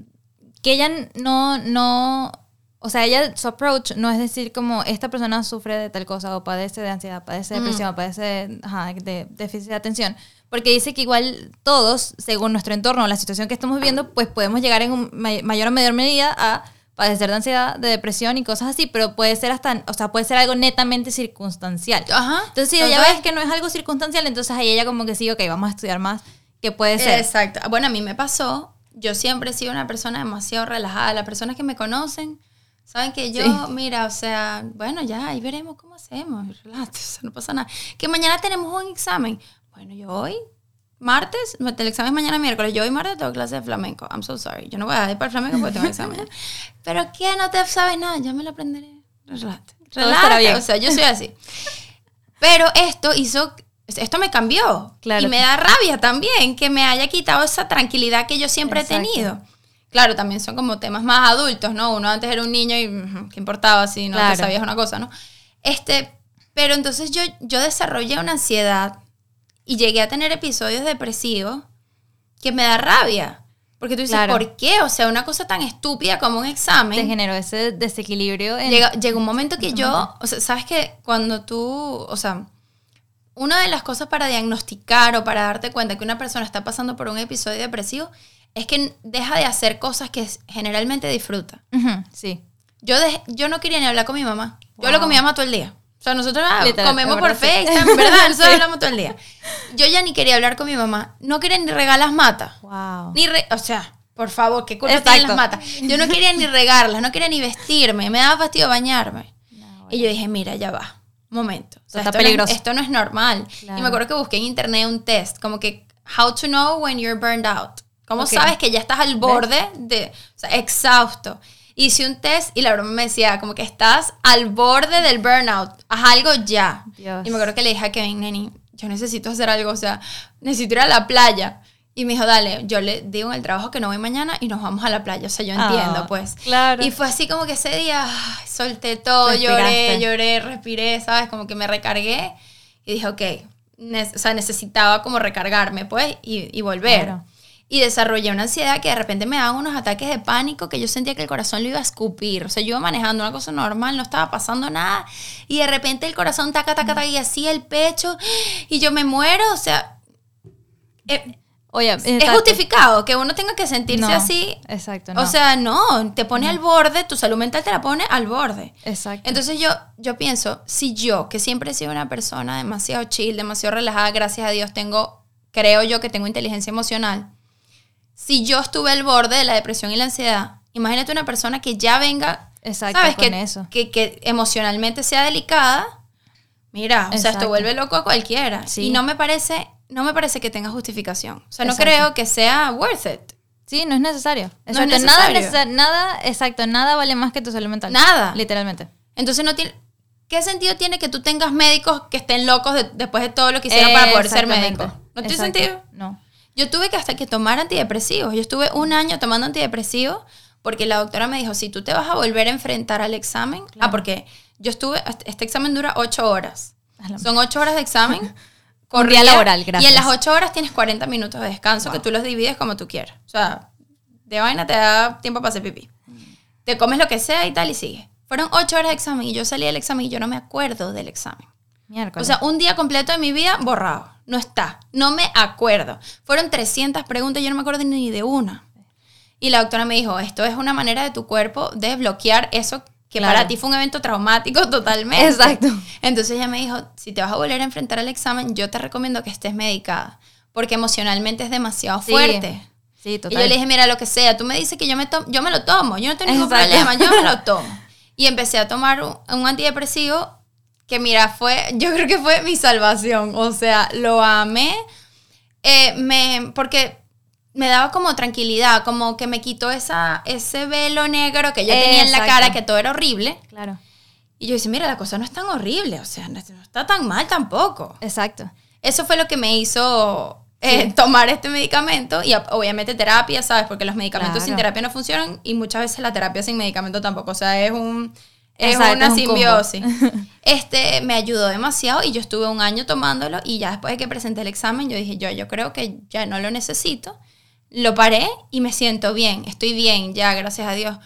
que ella no, no, o sea, ella, su approach no es decir como esta persona sufre de tal cosa o padece de ansiedad, padece de depresión, padece ajá, de déficit de atención. Porque dice que igual todos, según nuestro entorno, la situación que estamos viviendo, pues podemos llegar en un may- mayor o menor medida a padecer de ansiedad, de depresión y cosas así, pero puede ser hasta, o sea, puede ser algo netamente circunstancial. Ajá. Entonces, si ella ves que no es algo circunstancial, entonces ahí ella como que sí, ok, vamos a estudiar más. ¿Qué puede ser? Exacto. Bueno, a mí me pasó. Yo siempre he sido una persona demasiado relajada. Las personas que me conocen saben que yo, Sí. mira, o sea, bueno, ya ahí veremos cómo hacemos. Relájate, o sea, no pasa nada. Que mañana tenemos un examen. Bueno, yo hoy, martes, el examen es mañana miércoles. Yo hoy martes tengo clase de flamenco. I'm so sorry. Yo no voy a ir para el flamenco porque tengo examen. Pero que no te sabes nada, ya me lo aprenderé. Relájate. Relájate. O sea, yo soy así. Pero esto hizo esto me cambió. Claro. Y me da rabia también que me haya quitado esa tranquilidad que yo siempre Exacto. he tenido. Claro, también son como temas más adultos, ¿no? Uno antes era un niño y ¿qué importaba si no Claro. te sabías una cosa, ¿no? Este, pero entonces yo, yo desarrollé una ansiedad y llegué a tener episodios depresivos que me da rabia. Porque tú dices, Claro. ¿por qué? O sea, una cosa tan estúpida como un examen. Te generó ese desequilibrio. En, Llega, llega un momento que yo, o sea, sabes que cuando tú, o sea, una de las cosas para diagnosticar o para darte cuenta que una persona está pasando por un episodio depresivo es que deja de hacer cosas que generalmente disfruta. Ujú, sí. Yo, de- yo no quería ni hablar con mi mamá. Yo hablo Wow. con mi mamá todo el día. O sea, nosotros ah, Literal, comemos por verdad, sí. FaceTime, ¿verdad? Nosotros Sí. hablamos todo el día. Yo ya ni quería hablar con mi mamá. No quería ni regalas matas. Wow. Ni re- o sea, por favor, qué culpa tienen las matas. Yo no quería ni regarlas, no quería ni vestirme, me daba fastidio bañarme. Y yo dije, mira, ya va, momento. O sea, Está esto, peligroso. No es, esto no es normal. Claro. Y me acuerdo que busqué en internet un test, como que, how to know when you're burned out. ¿Cómo Ok. sabes que ya estás al borde de, o sea, exhausto? Hice un test y la broma me decía, como que estás al borde del burnout, haz algo ya. Dios. Y me acuerdo que le dije a Kevin, neni, yo necesito hacer algo, o sea, necesito ir a la playa. Y me dijo, dale, yo le digo en el trabajo que no voy mañana y nos vamos a la playa. O sea, yo Ah, entiendo, pues. claro. Y fue así como que ese día ay, solté todo, Respiraste. lloré, lloré, respiré, ¿sabes? Como que me recargué y dije, ok, o sea, necesitaba como recargarme, pues, y, y volver. Claro. Y desarrollé una ansiedad que de repente me daban unos ataques de pánico que yo sentía que el corazón lo iba a escupir. O sea, yo iba manejando una cosa normal, no estaba pasando nada. Y de repente el corazón taca, taca, taca, y así el pecho. Y yo me muero, o sea... eh, Oye, es justificado que uno tenga que sentirse No, así. Exacto. No. O sea, no, te pone al borde, tu salud mental te la pone al borde. exacto. Entonces yo, yo pienso, si yo, que siempre he sido una persona demasiado chill, demasiado relajada, gracias a Dios tengo, creo yo que tengo inteligencia emocional, si yo estuve al borde de la depresión y la ansiedad, imagínate una persona que ya venga, Exacto, ¿sabes? con que, eso. Que, que emocionalmente sea delicada, mira, o sea, esto Exacto. vuelve loco a cualquiera. Sí. Y no me parece, no me parece que tenga justificación. O sea, no Exacto. creo que sea worth it. Sí, no es necesario. No es Exacto, nada, exacto, nada vale más que tu salud mental. Nada. Literalmente. Entonces no tiene... ¿Qué sentido tiene que tú tengas médicos que estén locos de- después de todo lo que hicieron para poder ser médicos? ¿No tiene Exacto. sentido? No. Yo tuve que hasta que tomar antidepresivos. Yo estuve un año tomando antidepresivos porque la doctora me dijo, si tú te vas a volver a enfrentar al examen, ah, porque yo estuve, este examen dura ocho horas. Son ocho horas de examen. Corrida, laboral, Y gracias. en las ocho horas tienes 40 minutos de descanso que tú los divides como tú quieras. O sea, de vaina te da tiempo para hacer pipí. Te comes lo que sea y tal y sigue. Fueron ocho horas de examen y yo salí del examen y yo no me acuerdo del examen. O Miércoles. sea, un día completo de mi vida borrado. No está. No me acuerdo. Fueron 300 preguntas y yo no me acuerdo ni de una. Y la doctora me dijo, esto es una manera de tu cuerpo de bloquear eso que Claro. para ti fue un evento traumático totalmente. Exacto. Entonces ella me dijo, si te vas a volver a enfrentar al examen, yo te recomiendo que estés medicada, porque emocionalmente es demasiado Sí. fuerte. sí, Y total. yo le dije, mira, lo que sea, tú me dices que yo me, yo me lo tomo, yo no tengo ningún problema, yo me lo tomo. Y empecé a tomar un, un antidepresivo que, mira, fue, yo creo que fue mi salvación. O sea, lo amé, eh, me, porque me daba como tranquilidad, como que me quitó esa, ese velo negro que yo tenía en la cara, que todo era horrible. Claro. Y yo dije, mira, la cosa no es tan horrible, o sea, no, no está tan mal tampoco. Exacto. Eso fue lo que me hizo eh, tomar este medicamento y ob- obviamente terapia, ¿sabes? Porque los medicamentos sin terapia no funcionan y muchas veces la terapia sin medicamento tampoco. O sea, es un... Es Exacto, una es un combo. simbiosis. Este me ayudó demasiado y yo estuve un año tomándolo y ya después de que presenté el examen yo dije, yo, yo creo que ya no lo necesito. Lo paré y me siento bien, estoy bien ya, gracias a Dios.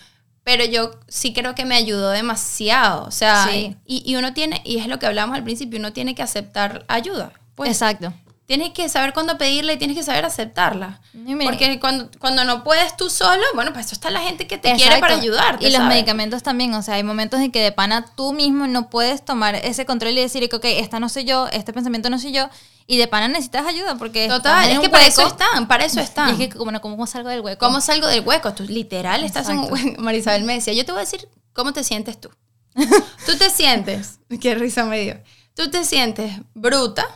Pero yo sí creo que me ayudó demasiado. O sea, Sí. y, y uno tiene, y es lo que hablamos al principio, uno tiene que aceptar ayuda. Pues Exacto. Tienes que saber cuándo pedirla y tienes que saber aceptarla. Y mira- Porque cuando, cuando no puedes tú solo, bueno, pues eso está la gente que te quiere Exacto. para ayudarte. Y los ¿sabes? medicamentos también, o sea, hay momentos en que de pana tú mismo no puedes tomar ese control y decir que, ok, esta no soy yo, este pensamiento no soy yo, y de pana necesitas ayuda porque Total, es que para eso están, para eso Y están. es que, como, no, ¿cómo salgo del hueco? ¿Cómo salgo del hueco? Tú literal estás en un hueco. Marisabel me decía, yo te voy a decir cómo te sientes tú. tú te sientes, qué risa me dio. Tú te sientes bruta,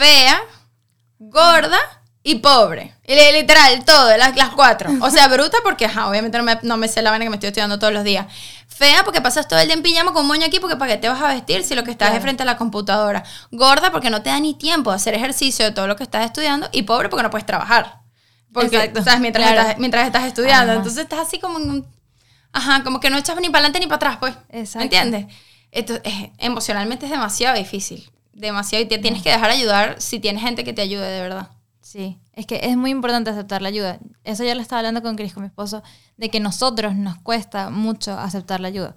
fea, gorda y pobre. Y li- literal, todo, las, las cuatro. O sea, bruta porque, ajá, obviamente no me, no me sé la vaina que me estoy estudiando todos los días. Fea porque pasas todo el día en pijama con moño aquí porque para qué te vas a vestir si lo que estás es frente a la computadora. Gorda porque no te da ni tiempo de hacer ejercicio de todo lo que estás estudiando. Y pobre porque no puedes trabajar. Porque, Exacto. ¿sabes? Mientras, Claro. estás, mientras estás estudiando. Ajá. Entonces estás así como en un... Ajá, como que no echas ni para adelante ni para atrás, pues. Exacto. ¿Me entiendes? Entonces, es- emocionalmente es demasiado difícil. Demasiado. Y te tienes que dejar ayudar si tienes gente que te ayude de verdad. Sí, es que es muy importante aceptar la ayuda. Eso yo lo estaba hablando con Chris, con mi esposo, de que nosotros nos cuesta mucho aceptar la ayuda.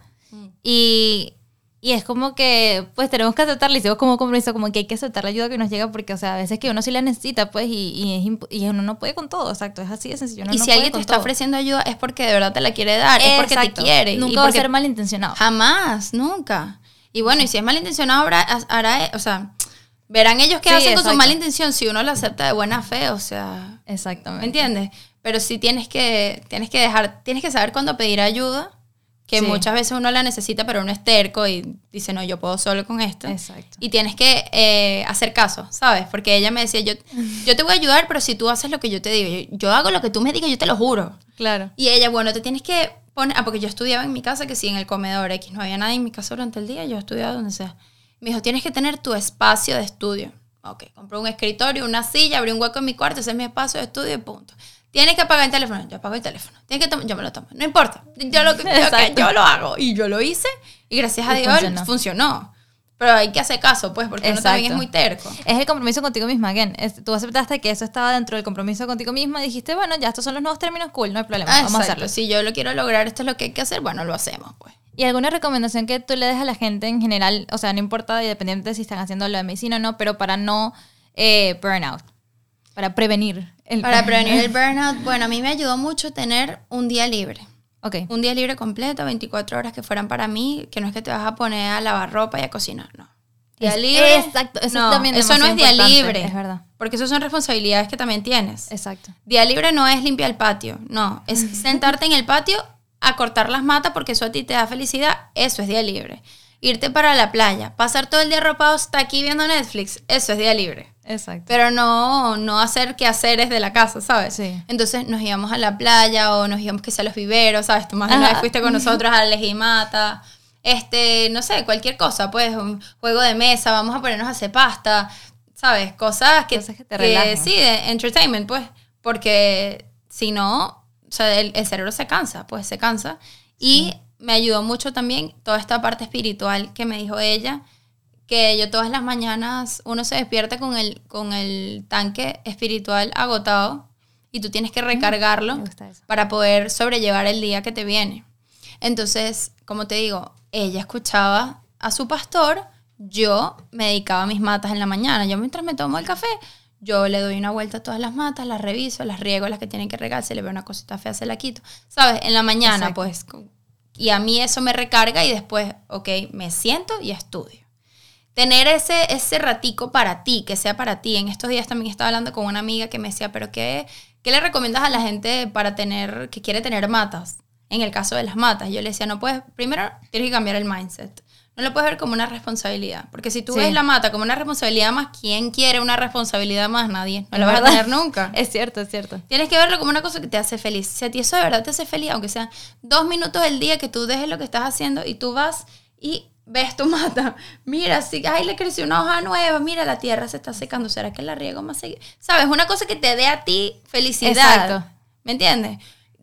Y, y es como que, pues tenemos que aceptarla y hicimos como compromiso, como que hay que aceptar la ayuda que nos llega porque, o sea, a veces que uno sí la necesita, pues, y, y, es y uno no puede con todo, exacto, es así de sencillo. uno y no si puede alguien te está todo. ofreciendo ayuda es porque de verdad te la quiere dar, es porque te quiere. Nunca y va a ser malintencionado. Jamás, nunca. Y bueno, y si es malintencionado, habrá, hará, o sea, verán ellos qué Sí, hacen con su mala intención si uno lo acepta de buena fe, o sea, ¿me Exactamente. entiendes? Pero sí tienes que, tienes que dejar, tienes que saber cuándo pedir ayuda, que Sí. muchas veces uno la necesita, pero uno es terco y dice, no, yo puedo solo con esto. Exacto. Y tienes que eh, hacer caso, ¿sabes? Porque ella me decía, yo, yo te voy a ayudar, pero si tú haces lo que yo te digo, yo, yo hago lo que tú me digas, yo te lo juro. Claro. Y ella, bueno, te tienes que poner. Ah, porque yo estudiaba en mi casa, que sí, en el comedor X. No había nadie en mi casa durante el día, yo estudiaba donde sea. Me dijo, tienes que tener tu espacio de estudio. Ok, compré un escritorio, una silla, abrí un hueco en mi cuarto, ese es mi espacio de estudio y punto. Tienes que apagar el teléfono. Yo apago el teléfono. Tienes que. Yo me lo tomo. No importa. Yo lo, Exacto. yo lo hago. Y yo lo hice. Y gracias a Y Dios funcionó. funcionó. Pero hay que hacer caso, pues, porque uno también es Exacto. muy terco. Es el compromiso contigo misma, again. Es- tú aceptaste que eso estaba dentro del compromiso contigo misma y dijiste, bueno, ya estos son los nuevos términos, cool, no hay problema, Ah, vamos a exacto. hacerlo. Si yo lo quiero lograr, esto es lo que hay que hacer, bueno, lo hacemos, pues. ¿Y alguna recomendación que tú le des a la gente en general? O sea, no importa, independiente de si están haciendo lo de medicina o no, pero para no eh, burnout, para prevenir el Para prevenir el burnout, bueno, a mí me ayudó mucho tener un día libre. Ok. Un día libre completo, 24 horas que fueran para mí, que no es que te vas a poner a lavar ropa y a cocinar, no. Día Es- libre. exacto, eso no, también es eso no es día libre. es verdad. Porque eso son responsabilidades que también tienes. Exacto. Día libre no es limpiar el patio, no. Es sentarte en el patio a cortar las matas porque eso a ti te da felicidad, eso es día libre. Irte para la playa, pasar todo el día arropado hasta aquí viendo Netflix, eso es día libre. Exacto. Pero no, no hacer quehaceres de la casa, ¿sabes? Sí. Entonces nos íbamos a la playa o nos íbamos que sea a los viveros, ¿sabes? Tú más de una vez fuiste con nosotros a la Legimata. Este, no sé, cualquier cosa, pues, un juego de mesa, vamos a ponernos a hacer pasta, ¿sabes? Cosas que, Cosas que te relajen. sí, de entertainment, pues, porque si no, o sea, el, el cerebro se cansa, pues se cansa. Y me ayudó mucho también toda esta parte espiritual que me dijo ella, que yo todas las mañanas uno se despierta con el, con el tanque espiritual agotado y tú tienes que recargarlo para poder sobrellevar el día que te viene. Entonces, como te digo, ella escuchaba a su pastor, yo me dedicaba a mis matas en la mañana. Yo mientras me tomo el café, yo le doy una vuelta a todas las matas, las reviso, las riego, las que tienen que regar, se le ve una cosita fea, se la quito. ¿Sabes? En la mañana, Exacto. pues. Y a mí eso me recarga y después, ok, me siento y estudio tener ese, ese ratico para ti, que sea para ti. En estos días también estaba hablando con una amiga que me decía, pero ¿qué, qué le recomiendas a la gente para tener, que quiere tener matas? En el caso de las matas, yo le decía, no puedes, primero tienes que cambiar el mindset. No lo puedes ver como una responsabilidad. Porque si tú Sí. ves la mata como una responsabilidad más, ¿quién quiere una responsabilidad más? Nadie. No la vas a tener nunca. Es cierto, es cierto. Tienes que verlo como una cosa que te hace feliz. Si a ti eso de verdad te hace feliz, aunque sean dos minutos del día que tú dejes lo que estás haciendo y tú vas y ves tu mata. Mira, sí, ay, le creció una hoja nueva. Mira, la tierra se está secando. ¿Será que la riego más seguido? ¿Sabes? Una cosa que te dé a ti felicidad. Exacto. ¿Me entiendes?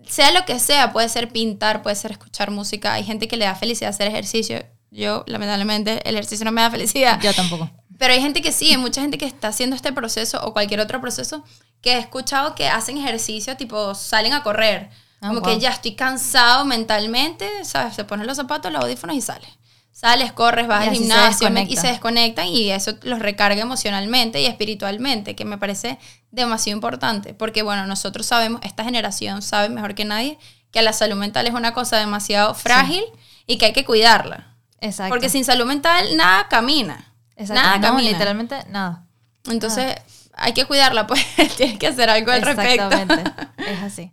Sea lo que sea, puede ser pintar, puede ser escuchar música. Hay gente que le da felicidad hacer ejercicio. Yo, lamentablemente, el ejercicio no me da felicidad. Yo tampoco. Pero hay gente que sí, hay mucha gente que está haciendo este proceso o cualquier otro proceso que he escuchado que hacen ejercicio, tipo salen a correr. Ah, Como wow. que ya estoy cansado mentalmente, ¿sabes? Se ponen los zapatos, los audífonos y sales. Sales, corres, vas al se gimnasio y se desconectan y eso los recarga emocionalmente y espiritualmente, que me parece demasiado importante. Porque, bueno, nosotros sabemos, esta generación sabe mejor que nadie que la salud mental es una cosa demasiado frágil y que hay que cuidarla. Exacto. Porque sin salud mental nada camina. Exacto. Nada no, camina. literalmente nada. Entonces, hay que cuidarla, pues tienes que hacer algo al respecto. Exactamente. es así.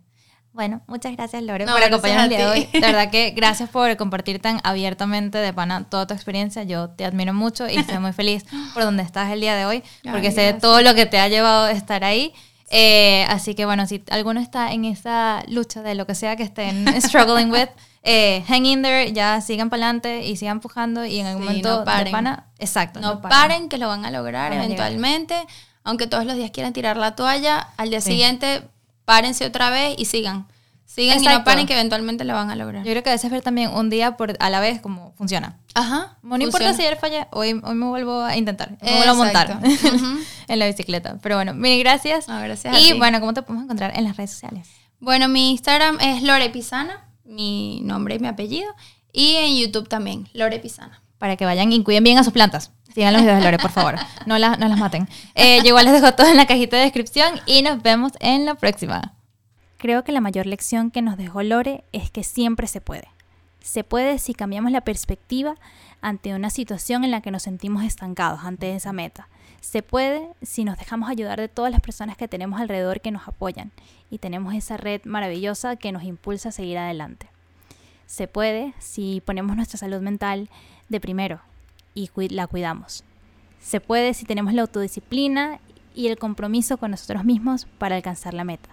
Bueno, muchas gracias, Lore, No, por acompañarnos el día de a hoy. De verdad que gracias por compartir tan abiertamente de pana toda tu experiencia. Yo te admiro mucho y estoy muy feliz por donde estás el día de hoy, porque Ay, sé todo lo que te ha llevado a estar ahí. Eh, así que bueno, si alguno está en esa lucha de lo que sea que estén struggling with, eh, hang in there, ya sigan para adelante y sigan empujando y en algún Sí, momento no paren. pana- exacto, No, paren, que lo van a lograr Van a eventualmente. Aunque todos los días quieran tirar la toalla, al día Sí. siguiente párense otra vez y sigan. Sigan y no paren que eventualmente lo van a lograr. Yo creo que a veces ver también un día por, a la vez cómo funciona. Ajá. No importa si ayer fallé, hoy, hoy me vuelvo a intentar, me vuelvo a montar en la bicicleta. Pero bueno, mil gracias. No, gracias a y ti. bueno, ¿cómo te podemos encontrar en las redes sociales? Bueno, mi Instagram es Lore Pisana, mi nombre y mi apellido. Y en YouTube también, Lore Pisana. Para que vayan y cuiden bien a sus plantas. Sigan los videos de Lore, por favor. No, las no las maten. Eh, yo igual les dejo todo en la cajita de descripción y nos vemos en la próxima. Creo que la mayor lección que nos dejó Lore es que siempre se puede. Se puede si cambiamos la perspectiva ante una situación en la que nos sentimos estancados ante esa meta. Se puede si nos dejamos ayudar de todas las personas que tenemos alrededor que nos apoyan y tenemos esa red maravillosa que nos impulsa a seguir adelante. Se puede si ponemos nuestra salud mental de primero y la cuidamos. Se puede si tenemos la autodisciplina y el compromiso con nosotros mismos para alcanzar la meta.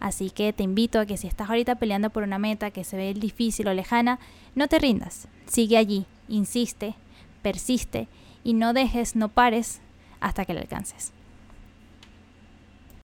Así que te invito a que si estás ahorita peleando por una meta que se ve difícil o lejana, no te rindas. Sigue allí, insiste, persiste y no dejes, no pares hasta que la alcances.